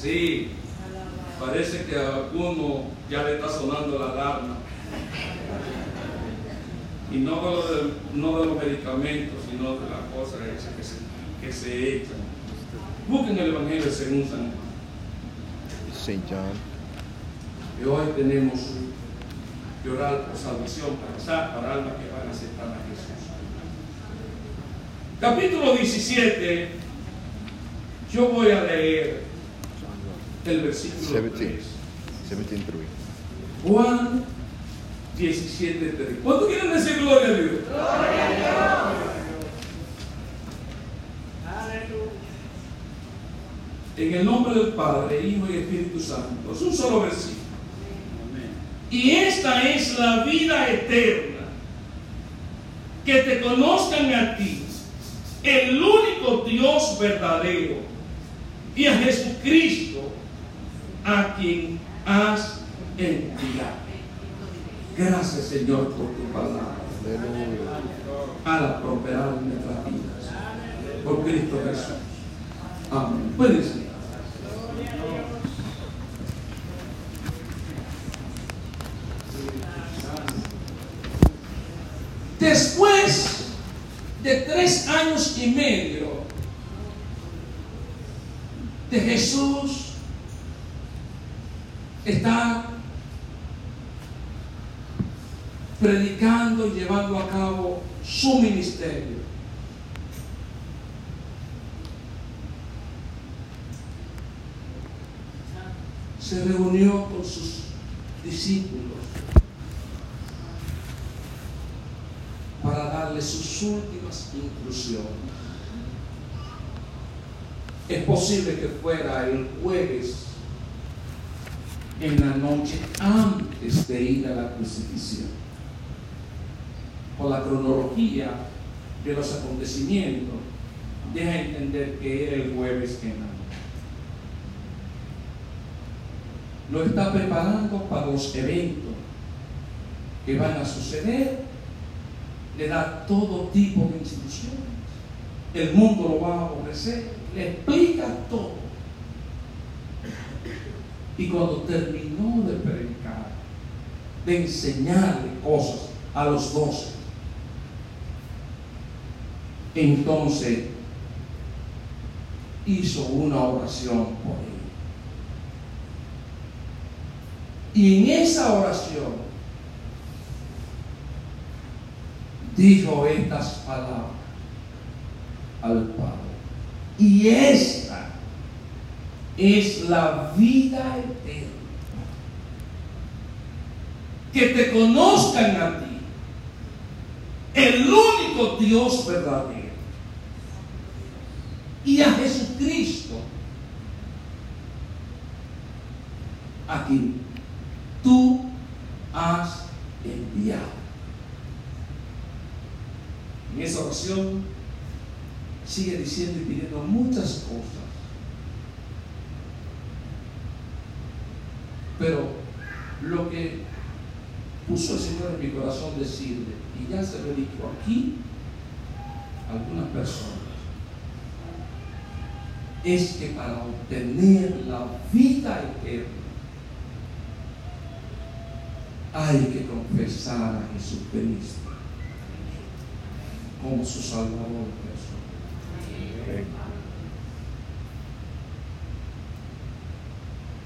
Sí, parece que a alguno ya le está sonando la alarma. Y no de, lo de- no de los medicamentos, sino de las cosas hechas que se, que se echan. Busquen el Evangelio según San Juan. St. John. Y hoy tenemos que orar por salvación para, para almas que van a aceptar a Jesús. Capítulo 17, yo voy a leer el versículo 17. 3. 17 3. Juan 17, 3. ¿Cuánto quieren decir gloria a Dios? En el nombre del Padre, Hijo y Espíritu Santo. Es un solo versículo. Y esta es la vida eterna. Que te conozcan a ti, el único Dios verdadero, y a Jesucristo, a quien has enviado. Gracias, Señor, por tu palabra. Para prosperar nuestras vidas. Por Cristo Jesús. Amén. Pueden ser. Después de tres años y medio de Jesús estar predicando y llevando a cabo su ministerio. Se reunió con sus discípulos para darle sus últimas instrucciones. Es posible que fuera el jueves en la noche antes de ir a la crucifixión. Por la cronología de los acontecimientos, deja entender que era el jueves la noche. Lo está preparando para los eventos que van a suceder. Le da todo tipo de instrucciones. El mundo lo va a ofrecer. Le explica todo. Y cuando terminó de predicar, de enseñarle cosas a los doce, entonces hizo una oración por él. Y en esa oración dijo estas palabras al Padre. Y esta es la vida eterna. Que te conozcan a ti, el único Dios verdadero, y a Jesucristo, a quien tú has enviado. En esa oración sigue diciendo y pidiendo muchas cosas. Pero lo que puso el Señor en mi corazón decirle, y ya se lo he dicho aquí a algunas personas, es que para obtener la vida eterna hay que confesar a Jesucristo como su Salvador personal.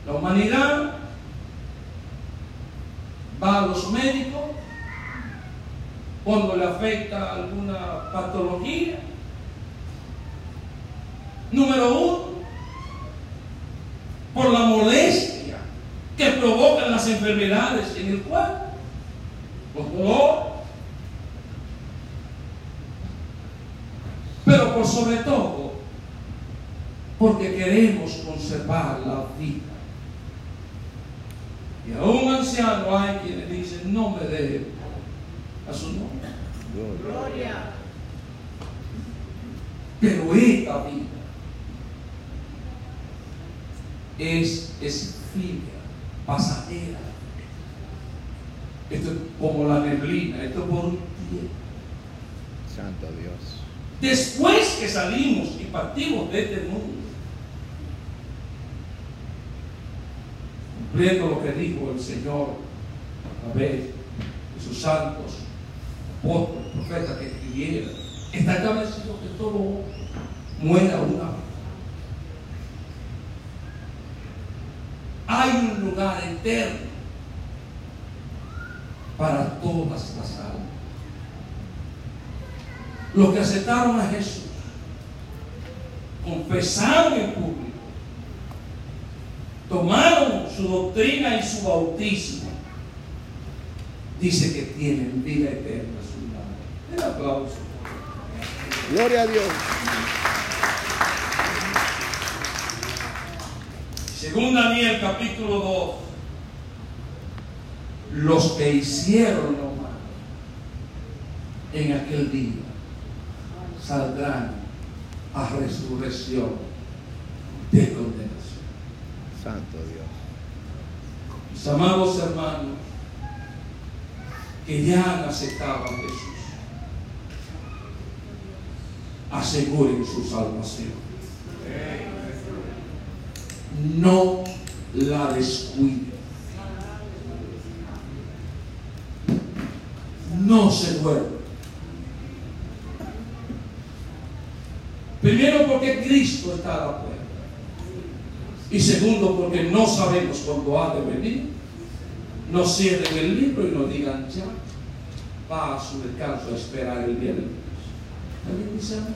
La humanidad a los médicos cuando le afecta alguna patología. Número uno, por la molestia que provocan las enfermedades en el cuerpo, los dolores. Pero por sobre todo, porque queremos conservar la vida. Y a un anciano hay quienes dicen, no me deje a su nombre. Gloria. Pero esta vida es efímera, pasajera. Esto es como la neblina, esto es por un tiempo. Santo Dios. Después que salimos y partimos de este mundo, cumpliendo lo que dijo el Señor a través de sus santos, apóstoles, profetas que escribieron, está establecido que todo muera una vez. Hay un lugar eterno para todas las almas. Los que aceptaron a Jesús, confesaron en público, tomaron su doctrina y su bautismo, dice que tienen vida eterna a su lado. El aplauso. Gloria a Dios. Según Daniel capítulo 2, los que hicieron lo malo en aquel día saldrán a resurrección de condenación. Santo Dios. Mis amados hermanos, que ya han aceptado a Jesús, aseguren su salvación. No la descuiden. No se duermen. Primero porque Cristo está a la puerta. Y segundo porque no sabemos cuándo ha de venir. No cierren el libro y no digan ya. Va a su descanso a esperar el día de Dios. ¿Alguien dice amén?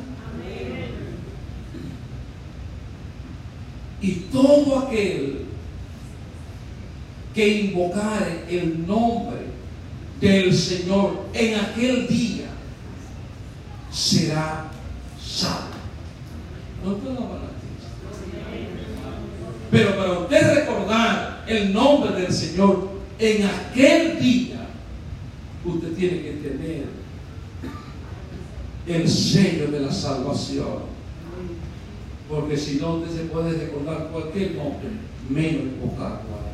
Y todo aquel que invocare el nombre del Señor en aquel día será salvo. No te lo van a. Pero para usted recordar el nombre del Señor en aquel día, usted tiene que tener el sello de la salvación. Porque si no, usted se puede recordar cualquier nombre, menos invocarlo.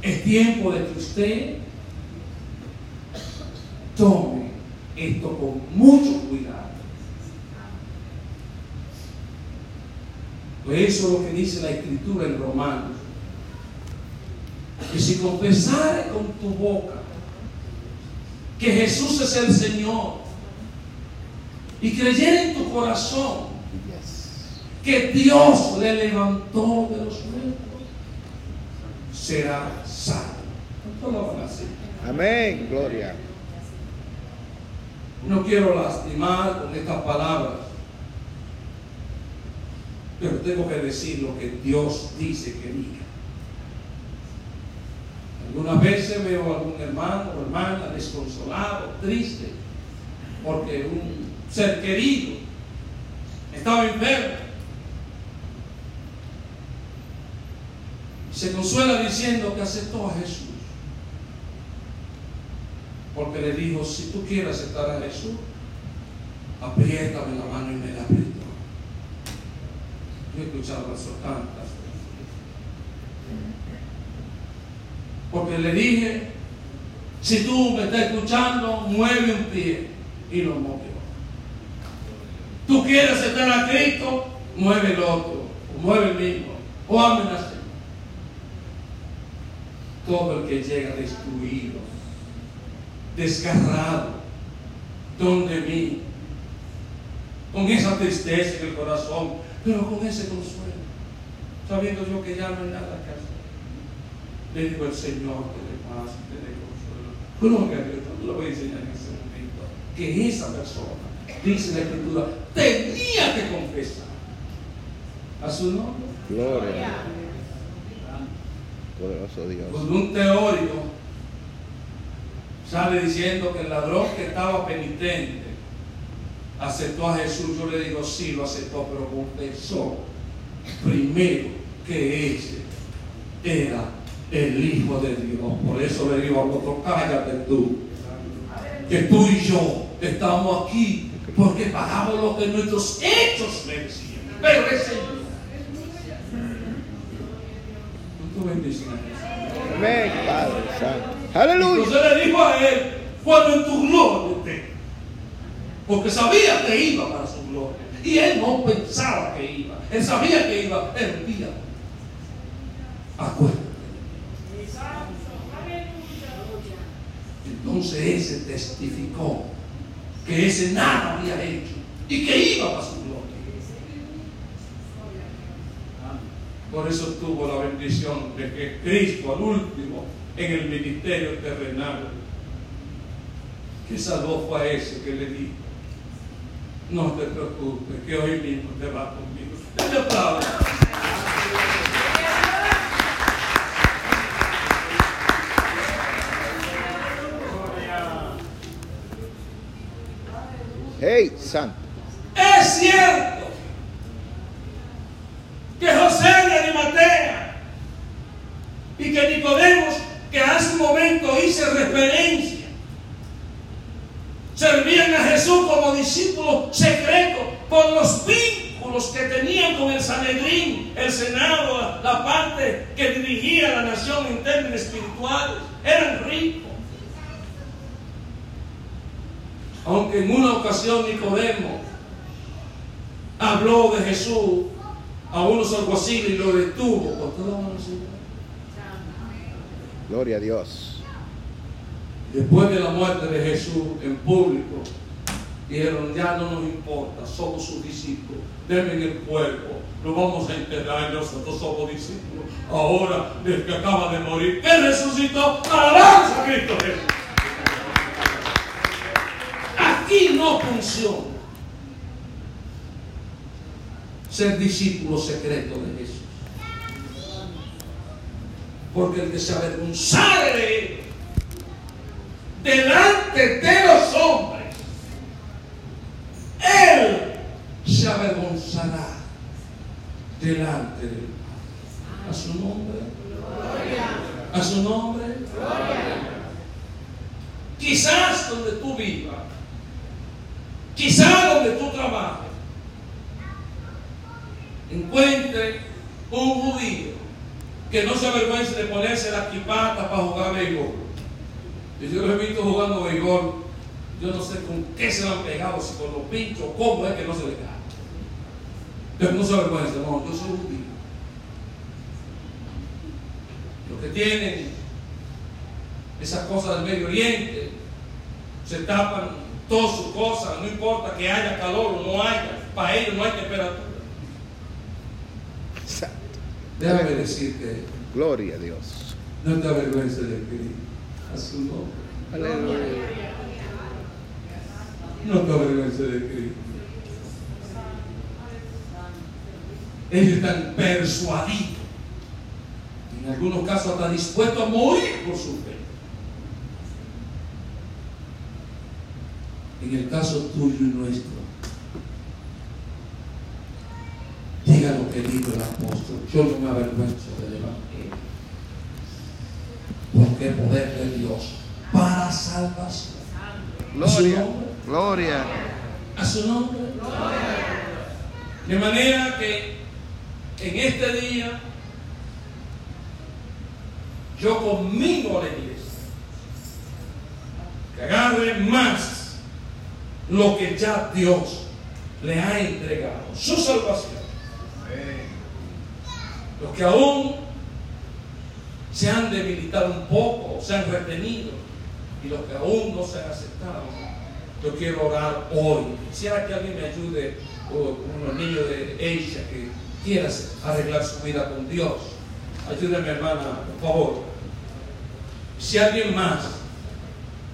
Es tiempo de que usted tome esto con mucho cuidado. Pues eso es lo que dice la escritura en Romanos. Que si confesares con tu boca que Jesús es el Señor y creyera en tu corazón que Dios le levantó de los muertos, será salvo. Amén. Gloria. No quiero lastimar con estas palabras, pero tengo que decir lo que Dios dice que diga. Algunas veces veo a algún hermano o hermana desconsolado, triste, porque un ser querido estaba enfermo. Se consuela diciendo que aceptó a Jesús. Porque le dijo, si tú quieres aceptar a Jesús, apriétame la mano y me Porque le dije, si tú me estás escuchando, mueve un pie. Y lo movió. Tú quieres aceptar a Cristo, mueve el otro, o mueve el mismo, o señal. Todo el que llega destruido, desgarrado, donde mí, con esa tristeza en el corazón, pero con ese consuelo, sabiendo yo que ya no hay nada que hacer. Le digo al Señor, te dé paz, te dé consuelo. Gloria a Dios, te lo voy a enseñar en ese momento. Que esa persona, dice la Escritura, tenía que confesar a su nombre. Gloria. Poderoso Dios. Cuando un teórico sale diciendo que el ladrón que estaba penitente aceptó a Jesús, yo le digo, sí, lo aceptó, pero confesó primero que ese era el Hijo de Dios. Por eso le digo al otro, cállate tú, que tú y yo estamos aquí porque pagamos lo que nuestros hechos merecían. Pero ese tú bendices a. Amén, Padre Santo. Aleluya. Entonces le dijo a él, cuando en tu gloria. Porque sabía que iba para su gloria. Y él no pensaba que iba. Él sabía que iba, un día. Acuérdate. Entonces ese testificó que ese nada había hecho y que iba para su gloria. Por eso tuvo la bendición de que Cristo al último en el ministerio terrenal que salvó fue a ese que le dijo, no te preocupes, que hoy mismo te va conmigo. Dale aplauso. Hey, santo. Es cierto que José de Arimatea y que Nicodemos, que hace un momento hice referencia, Jesús como discípulos secretos por los vínculos que tenían con el Sanedrín, el Senado, la, parte que dirigía la nación en términos espirituales. Eran ricos. Aunque en una ocasión Nicodemo habló de Jesús a unos alguaciles y lo detuvo por toda la Gloria a Dios. Después de la muerte de Jesús en público, dijeron, ya no nos importa, somos sus discípulos, denme el cuerpo, lo vamos a enterrar nosotros somos discípulos. Ahora, del que acaba de morir, que resucitó, alabanza a Cristo Jesús. Aquí no funciona ser discípulo secreto de Jesús. Porque el que se él delante de los hombres, él se avergonzará delante del Padre. A su nombre. A su nombre. Quizás donde tú vivas, quizás donde tú trabajes, encuentre un judío que no se avergüence de ponerse la quipata para jugar béisbol. Yo lo he visto jugando béisbol, yo no sé con qué se lo han pegado, si con los pinchos, cómo es que no se le cae. Pero no se avergüence, no, yo soy judío. Los que tienen esas cosas del Medio Oriente se tapan todas sus cosas, no importa que haya calor o no haya, para ellos no hay temperatura. Santo. Déjame decirte, Gloria a Dios. no te avergüences de Cristo, a su nombre. Aleluya. No te avergüences de Cristo. Ellos están persuadidos, en algunos casos hasta dispuestos a morir por su fe. En el caso tuyo y nuestro, diga lo que dijo el apóstol, yo no me avergüenzo del Evangelio, porque es poder de Dios para salvación. A su Gloria. nombre. Gloria. A su nombre. De manera que en este día yo conmigo la iglesia que agarre más lo que ya Dios le ha entregado, su salvación. Los que aún se han debilitado un poco, se han retenido, y los que aún no se han aceptado, yo quiero orar hoy. Quisiera que alguien me ayude, o unos niños de Asia que quieran arreglar su vida con Dios. Ayúdeme, hermana, por favor. Si alguien más,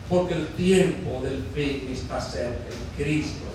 porque el tiempo del fin está cerca en Cristo.